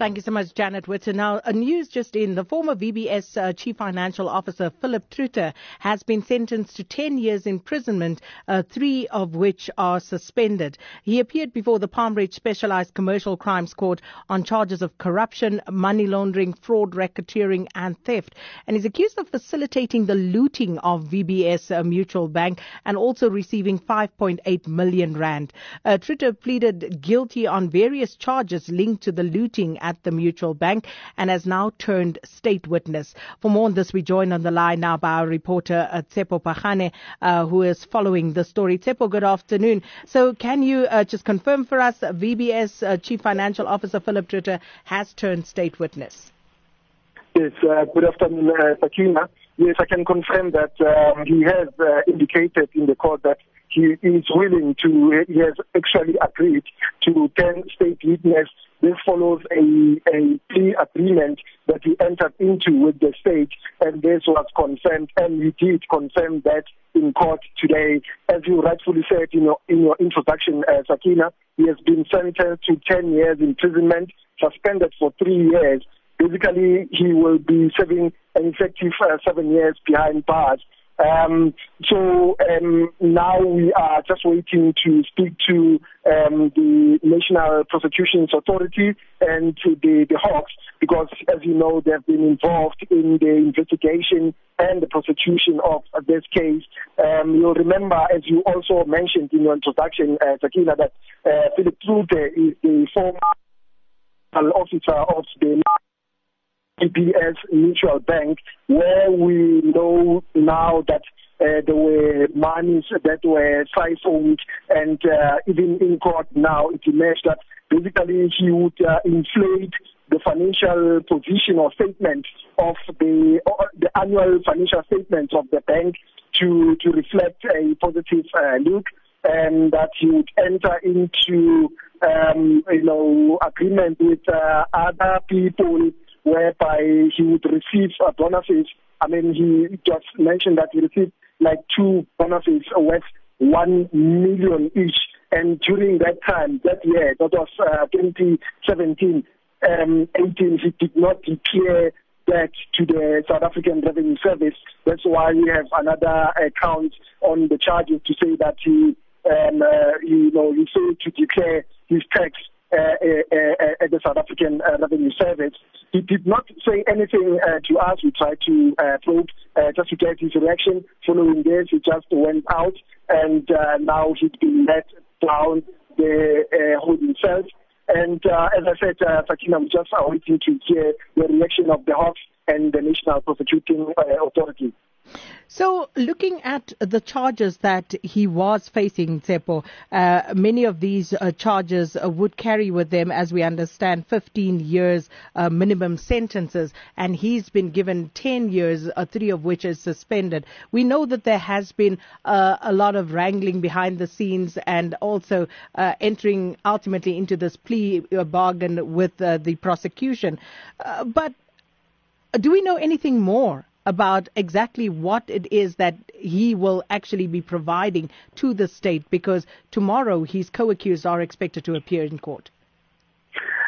Thank you so much, Janet Whitten. Now, a news just in. The former VBS uh, Chief Financial Officer, Phillip Truter, has been sentenced to 10 years imprisonment, uh, three of which are suspended. He appeared before the Palm Ridge Specialized Commercial Crimes Court on charges of corruption, money laundering, fraud, racketeering, and theft. And he's accused of facilitating the looting of VBS uh, Mutual Bank and also receiving 5.8 million rand. Uh, Truter pleaded guilty on various charges linked to the looting at the Mutual Bank and has now turned state witness. For more on this, we join on the line now by our reporter uh, Tsepo Pachane, uh, who is following the story. Tsepo, good afternoon. So, can you uh, just confirm for us VBS uh, Chief Financial Officer Phillip Truter has turned state witness? Yes, uh, good afternoon, uh, Sakina. Yes, I can confirm that um, he has uh, indicated in the court that he is willing to, he has actually agreed to 10 state witness. This follows a, a plea agreement that he entered into with the state, and this was confirmed, and he did confirm that in court today. As you rightfully said in your, in your introduction, uh, Sakina, he has been sentenced to 10 years imprisonment, suspended for three years. Basically, he will be serving an effective uh, seven years behind bars. Um, so um, now we are just waiting to speak to um, the National Prosecutions Authority and the, the Hawks because, as you know, they've been involved in the investigation and the prosecution of this case. Um, you'll remember, as you also mentioned in your introduction, uh, Sakina, that uh, Phillip Truter is the former officer of the VBS Mutual Bank, where we know now that uh, there were monies that were siphoned, and uh, even in court now it emerged that basically he would uh, inflate the financial position or statement of the the annual financial statements of the bank to to reflect a positive uh, look, and that he would enter into um, you know agreement with uh, other people whereby he would receive uh, bonuses. I mean, he just mentioned that he received like two bonuses worth one million each. And during that time, that year, that was uh, 2017, um, 18, he did not declare that to the South African Revenue Service. That's why we have another account on the charges to say that he, um, uh, you know, he failed to declare his tax at the South African uh, Revenue Service. He did not say anything uh, to us. We tried to uh, probe uh, just to get his reaction. Following this, he just went out, and uh, now he's been let down the uh, hood himself. And uh, as I said, uh, Sakina, I'm just waiting to hear the reaction of the Hawks and the National Prosecuting uh, Authority. So, looking at the charges that he was facing, Tsepo, uh, many of these uh, charges uh, would carry with them, as we understand, 15 years uh, minimum sentences, and he's been given 10 years, uh, three of which is suspended. We know that there has been uh, a lot of wrangling behind the scenes and also entering ultimately into this plea bargain with the prosecution. but do we know anything more about exactly what it is that he will actually be providing to the state because tomorrow his co-accused are expected to appear in court.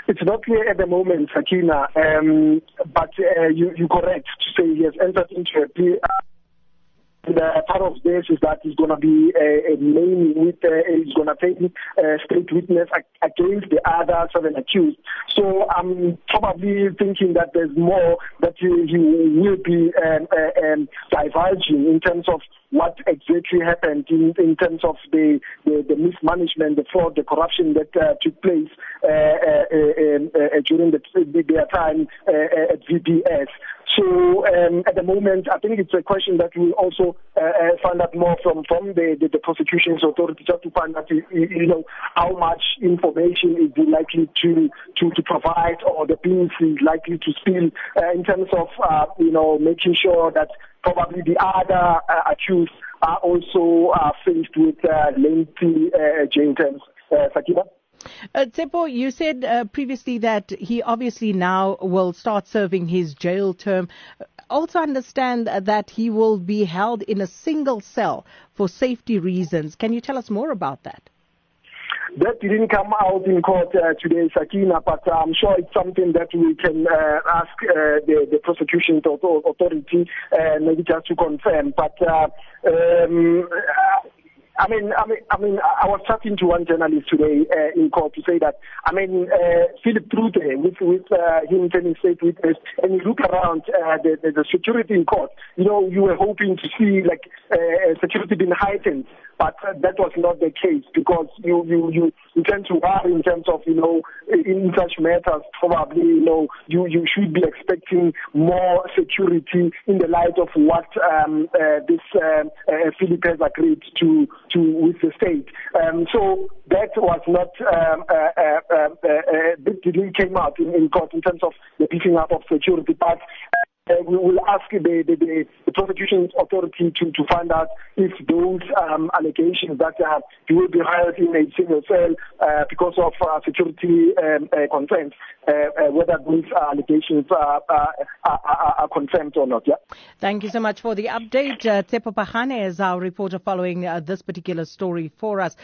It's not clear at the moment, Sakina, um, but uh, you, you're correct to say he has entered into a plea. And, uh, part of this is that he's going to be a, a main with, uh, he's going to take uh, straight witness against the other seven accused. So I'm probably thinking that there's more that he, he will be um, uh, um, divulging in terms of what exactly happened in, in terms of the, the, the mismanagement, the fraud, the corruption that uh, took place uh, uh, uh, uh during the, their time uh, at VBS. So um, at the moment, I think it's a question that we also find out more from, from the, the, the prosecution's authority just to find out, you know, how much information is likely to, to, to provide or the PNC is likely to spill in terms of, you know, making sure that probably the other uh, accused are also uh, faced with uh, lengthy uh, jail terms. Uh, Sakina? Uh, Tsepo, you said uh, previously that he obviously now will start serving his jail term. Also understand that he will be held in a single cell for safety reasons. Can you tell us more about that? that didn't come out in court uh, today, Sakina, but I'm sure it's something that we can uh, ask uh, the, the prosecution authority uh, maybe just to confirm. But uh, um, I mean, I mean, I mean, I was talking to one journalist today uh, in court to say that, I mean, uh, Phillip Trute, with, with uh, him turning state witness, and you look around uh, the, the, the security in court, you know, you were hoping to see like uh, security being heightened, but uh, that was not the case because you, you, you, you tend to worry in terms of, you know, in such matters, probably, you know, you, you should be expecting more security in the light of what um, uh, this uh, uh, Phillip has agreed to to with the state. Um, so that was not um, uh, uh, uh, uh, didn't came out in, in court in terms of the picking up of security, but. Uh, we will ask the, the, the, prosecution authority to, to find out if those um, allegations that uh, he will be hired in a single cell uh, because of uh, security um, uh, concerns, uh, whether those allegations are, are, are, are, confirmed or not. Yeah. Thank you so much for the update. Uh, Tsepo Pahane is our reporter following this particular story for us.